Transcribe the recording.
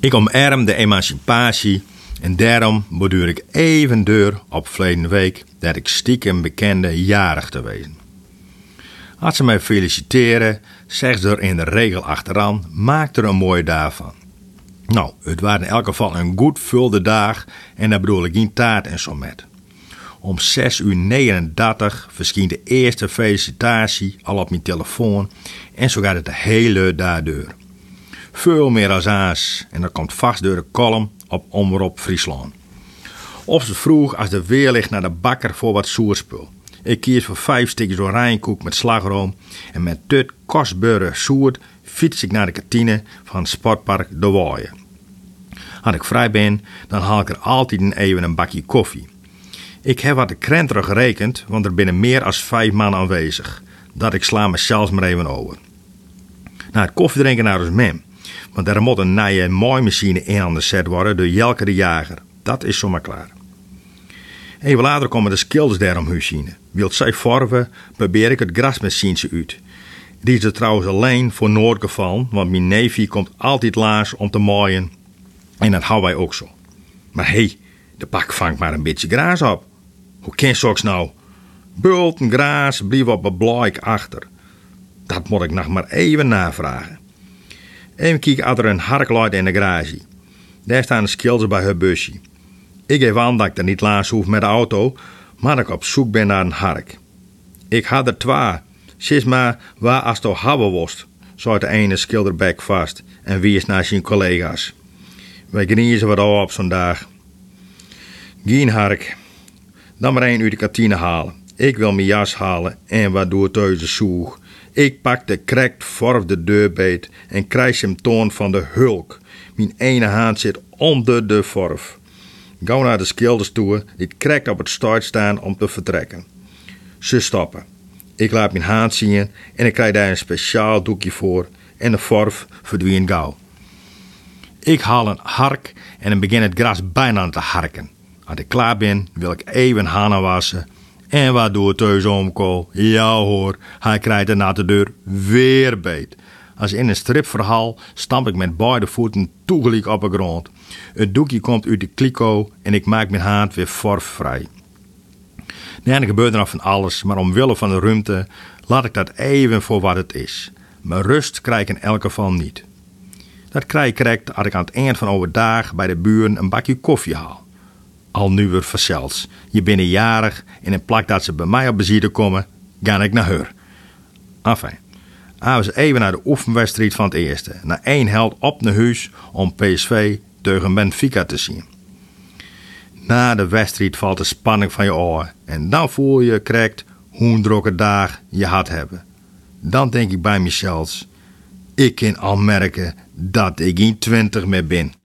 Ik omarm de emancipatie en daarom beduur ik even deur op verleden week dat ik stiekem bekende jarig te wezen. Als ze mij feliciteren, zegt ze er in de regel achteraan, maak er een mooie dag van. Nou, het waren in elk geval een goed vulde dag en daar bedoel ik geen taart en zo met. Om 6 uur 39 verscheen de eerste felicitatie al op mijn telefoon en zo gaat het de hele dag deur. Veel meer als aas en dat komt vast door de column op Omroep Friesland. Of ze vroeg als de weer ligt naar de bakker voor wat soerspul. Ik kies voor vijf stukjes oranjekoek met slagroom en met tut kostbare soert fiets ik naar de kantine van het sportpark De Waaien. Als ik vrij ben, dan haal ik er altijd een even een bakje koffie. Ik heb wat de krenter gerekend, want er binnen meer als vijf man aanwezig. Dat ik sla me zelfs maar even over. Na het koffiedrinken naar ons mem. Want er moet een nieuwe maaimachine in aan de set worden door Jelke de Jager. Dat is zomaar klaar. Even later komen de skills daarom huisine. Wilt zij vorven, probeer ik het grasmachine uit. Die is er trouwens alleen voor Noordgeval, want mijn neefje komt altijd laars om te maaien. En dat houden wij ook zo. Maar hé, hey, de pak vangt maar een beetje gras op. Hoe ken zoks nou? Bult en gras blijven op een blaik achter. Dat moet ik nog maar even navragen. Even kijken er een hark in de garage. Daar staan de skills bij haar busje. Ik geef aan dat ik er niet langs hoef met de auto, maar dat ik op zoek ben naar een hark. Ik had er twee. Sis maar waar als toch hebben worst, zei de ene skilderbek vast en wie is naar zijn collega's. Wij genieten wat op zo'n dag. Geen hark. Dan maar één uit de kantine halen. Ik wil mijn jas halen en wat doe thuis de zoeg. Ik pak de krekt vorf de deurbeet en krijg hem toon van de hulk. Mijn ene hand zit onder de vorf. Gauw naar de schilders toe, die krekt op het start staan om te vertrekken. Ze stoppen. Ik laat mijn hand zien en ik krijg daar een speciaal doekje voor en de vorf verdwijnt gauw. Ik haal een hark en begin het gras bijna te harken. Als ik klaar ben, wil ik even handen wassen. En wat doe thuis omkool? Ja hoor, hij krijgt de natte deur weer beet. Als in een stripverhaal stamp ik met beide voeten toegelijk op de grond. Het doekje komt uit de kliko en ik maak mijn hand weer vorfvrij. Er gebeurt er nog van alles, maar omwille van de ruimte laat ik dat even voor wat het is. Mijn rust krijg ik in elk geval niet. Dat krijg ik als ik aan het eind van overdag bij de buren een bakje koffie haal. Al nu weer verzels. Je bent jarig en in plak dat ze bij mij op bezier komen, ga ik naar haar. Enfin, hij even naar de oefenwedstrijd van het eerste. Naar één held op naar huis om PSV tegen Benfica te zien. Na de wedstrijd valt de spanning van je oor en dan voel je correct hoe een drukke dag je had hebben. Dan denk ik bij mezelf, ik kan al merken dat ik in twintig meer ben.